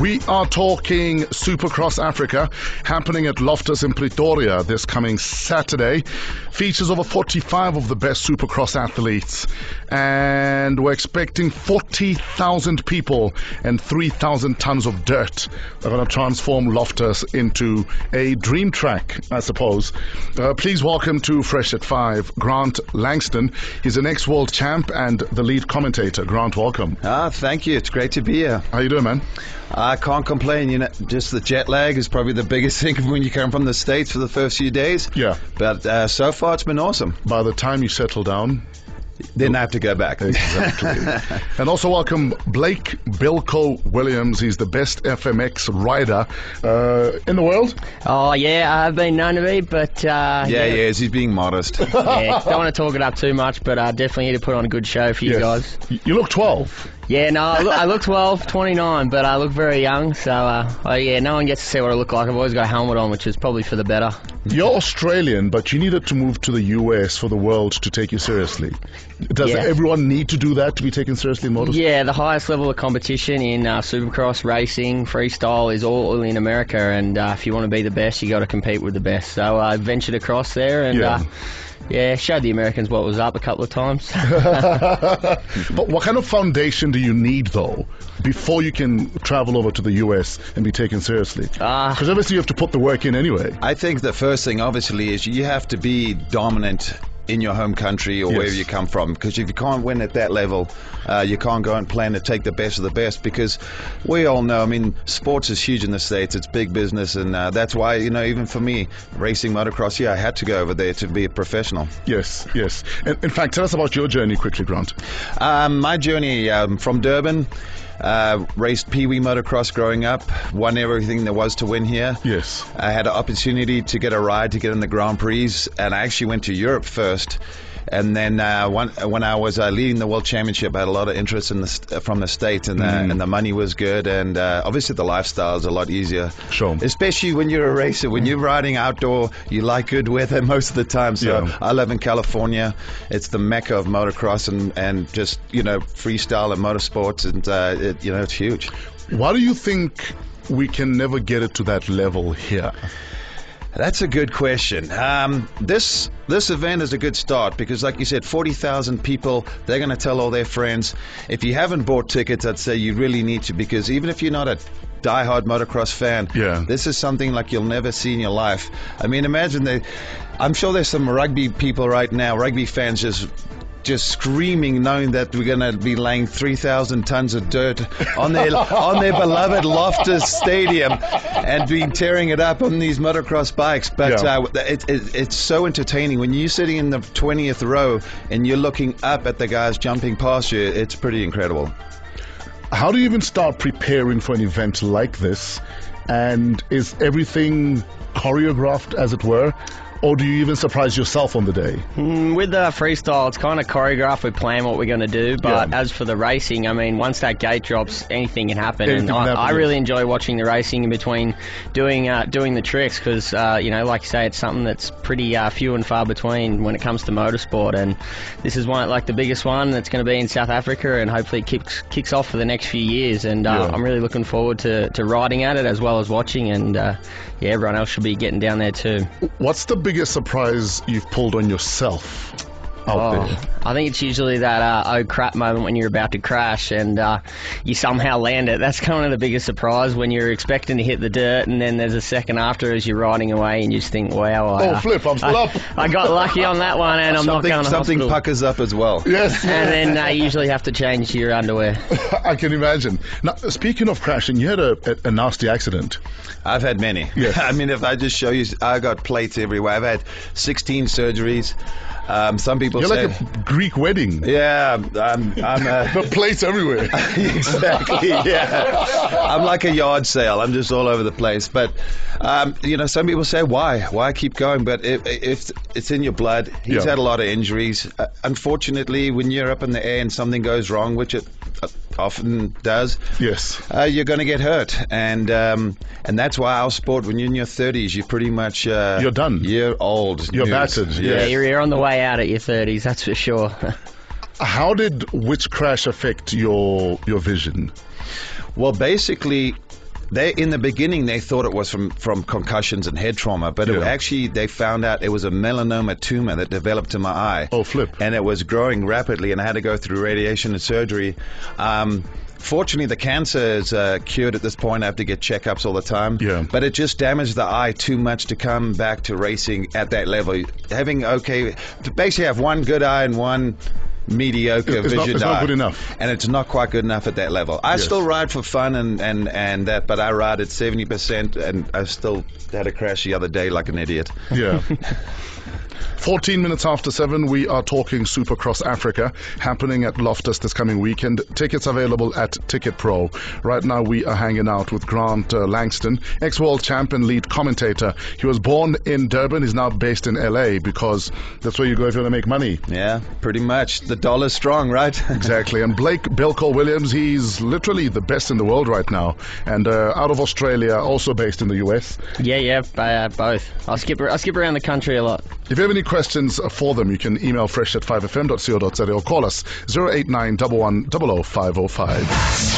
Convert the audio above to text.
We are talking Supercross Africa happening at Loftus in Pretoria this coming Saturday. Features over 45 of the best Supercross athletes. And we're expecting 40,000 people and 3,000 tons of dirt are going to transform Loftus into a dream track, I suppose. Uh, please welcome to Fresh at 5, Grant Langston. He's an ex world champ and the lead commentator. Grant, welcome. Ah, thank you. It's great to be here. How you doing, man? I can't complain. You know, just the jet lag is probably the biggest thing when you come from the states for the first few days. Yeah. But uh, so far, it's been awesome. By the time you settle down, Then I have to go back. Exactly. and also welcome Blake Bilko Williams. He's the best FMX rider uh, in the world. Oh yeah, I've been known to be, but uh, yeah, yeah. He's being modest. yeah, don't want to talk it up too much, but uh, definitely here to put on a good show for you Yes. guys. You look 12. Yeah, no, I look, I look 12, 29, but I look very young, so uh, oh, yeah, no one gets to see what I look like. I've always got a helmet on, which is probably for the better. You're Australian, but you needed to move to the US for the world to take you seriously. Does Yeah. everyone need to do that to be taken seriously in motorsport? Yeah, the highest level of competition in uh, supercross racing, freestyle is all in America, and uh, if you want to be the best, you got to compete with the best. So I ventured across there and. Yeah. Uh, yeah, showed the Americans what was up a couple of times. but what kind of foundation do you need, though, before you can travel over to the US and be taken seriously? Ah. Because obviously you have to put the work in anyway. I think the first thing, obviously, is you have to be dominant in your home country or Yes. wherever you come from. Because if you can't win at that level, uh, you can't go and plan to take the best of the best. Because we all know, I mean, sports is huge in the States. It's big business. And uh, that's why, you know, even for me, racing motocross, yeah, I had to go over there to be a professional. Yes, yes. And in fact, tell us about your journey quickly, Grant. Um, my journey um, from Durban, uh, raced Pee Wee motocross growing up, won everything there was to win here. Yes. I had an opportunity to get a ride to get in the Grand Prix, and I actually went to Europe first. And then uh, one, when I was uh, leading the World Championship, I had a lot of interest in the, st- from the States, and, uh, and the money was good, and uh, obviously the lifestyle is a lot easier. Sure. Especially when you're a racer, when you're riding outdoor, you like good weather most of the time. So Yeah. I live in California. It's the mecca of motocross and, and just you know freestyle and motorsports, and uh, it, you know it's huge. Why do you think we can never get it to that level here? That's a good question. Um, this this event is a good start because, like you said, forty thousand people. They're going to tell all their friends. If you haven't bought tickets, I'd say you really need to because even if you're not a diehard motocross fan, Yeah. this is something like you'll never see in your life. I mean, imagine they. I'm sure there's some rugby people right now, rugby fans, just just screaming, knowing that we're going to be laying 3,000 tons of dirt on their on their beloved Loftus Stadium and being tearing it up on these motocross bikes. But Yeah. uh, it, it, it's so entertaining when you're sitting in the 20th row and you're looking up at the guys jumping past you. It's pretty incredible. How do you even start preparing for an event like this? And is everything choreographed, as it were? Or do you even surprise yourself on the day? Mm, With the freestyle, it's kind of choreographed. We plan what we're going to do, but Yeah. as for the racing, I mean, once that gate drops, anything can happen. Anything and I, happen, I yes. really enjoy watching the racing in between doing uh, doing the tricks because, uh, you know, like you say, it's something that's pretty uh, few and far between when it comes to motorsport. And this is one like the biggest one that's going to be in South Africa, and hopefully it kicks kicks off for the next few years. And uh, Yeah. I'm really looking forward to, to riding at it as well as watching. And uh, yeah, everyone else should be getting down there too. What's the biggest surprise you've pulled on yourself out Oh, there? I think it's usually that uh, oh crap moment when you're about to crash and uh, you somehow land it. That's kind of the biggest surprise when you're expecting to hit the dirt and then there's a second after as you're riding away and you just think, wow. I, Oh, flip, I'm still I, up. I got lucky on that one and I'm not something going to something hospital. puckers up as well. Yes. and then uh, you usually have to change your underwear. I can imagine. Now, speaking of crashing, you had a, a, a nasty accident. I've had many. Yes. I mean, if I just show you, I got plates everywhere. I've had 16 surgeries. Um, some people You're say, like a Greek wedding. yeah, I'm, I'm a, The plates everywhere. exactly. Yeah, I'm like a yard sale. I'm just all over the place. But um, you know, some people say, "Why? Why keep going?" But if, if it's in your blood, he's Yeah. had a lot of injuries. Uh, unfortunately, when you're up in the air and something goes wrong, which it often does, yes. uh, you're going to get hurt, and um, and that's why our sport. When you're in your 30s, you're pretty much uh, You're done. You're old. You're news. battered, Yeah, Yes. you're, you're on the way out at your 30s, that's for sure. How did which crash affect your your vision? Well, basically, they in the beginning they thought it was from from concussions and head trauma, but it Yeah. actually they found out it was a melanoma tumor that developed in my eye. Oh, flip. And it was growing rapidly, and I had to go through radiation and surgery. Um, Fortunately, the cancer is uh, cured at this point. I have to get checkups all the time. Yeah. But it just damaged the eye too much to come back to racing at that level. Having okay, to basically have one good eye and one mediocre It's not- vision it's not good enough. and it's not quite good enough at that level. I Yes. still ride for fun and, and, and that, but I ride at seventy percent, and I still had a crash the other day like an idiot. Yeah. 14 minutes after 7, we are talking Supercross Africa happening at Loftus this coming weekend. Tickets available at Ticket Pro. Right now, we are hanging out with Grant uh, Langston, ex world champion, lead commentator. He was born in Durban, he's now based in LA because that's where you go if you want to make money. Yeah, pretty much. The dollar's strong, right? Exactly. And Blake Bilko Williams, he's literally the best in the world right now. And uh, out of Australia, also based in the US. Yeah, yeah, uh, both. I skip I skip around the country a lot. If you have any questions for them, you can email fresh at 5fm.co.za or call us 089 11 505.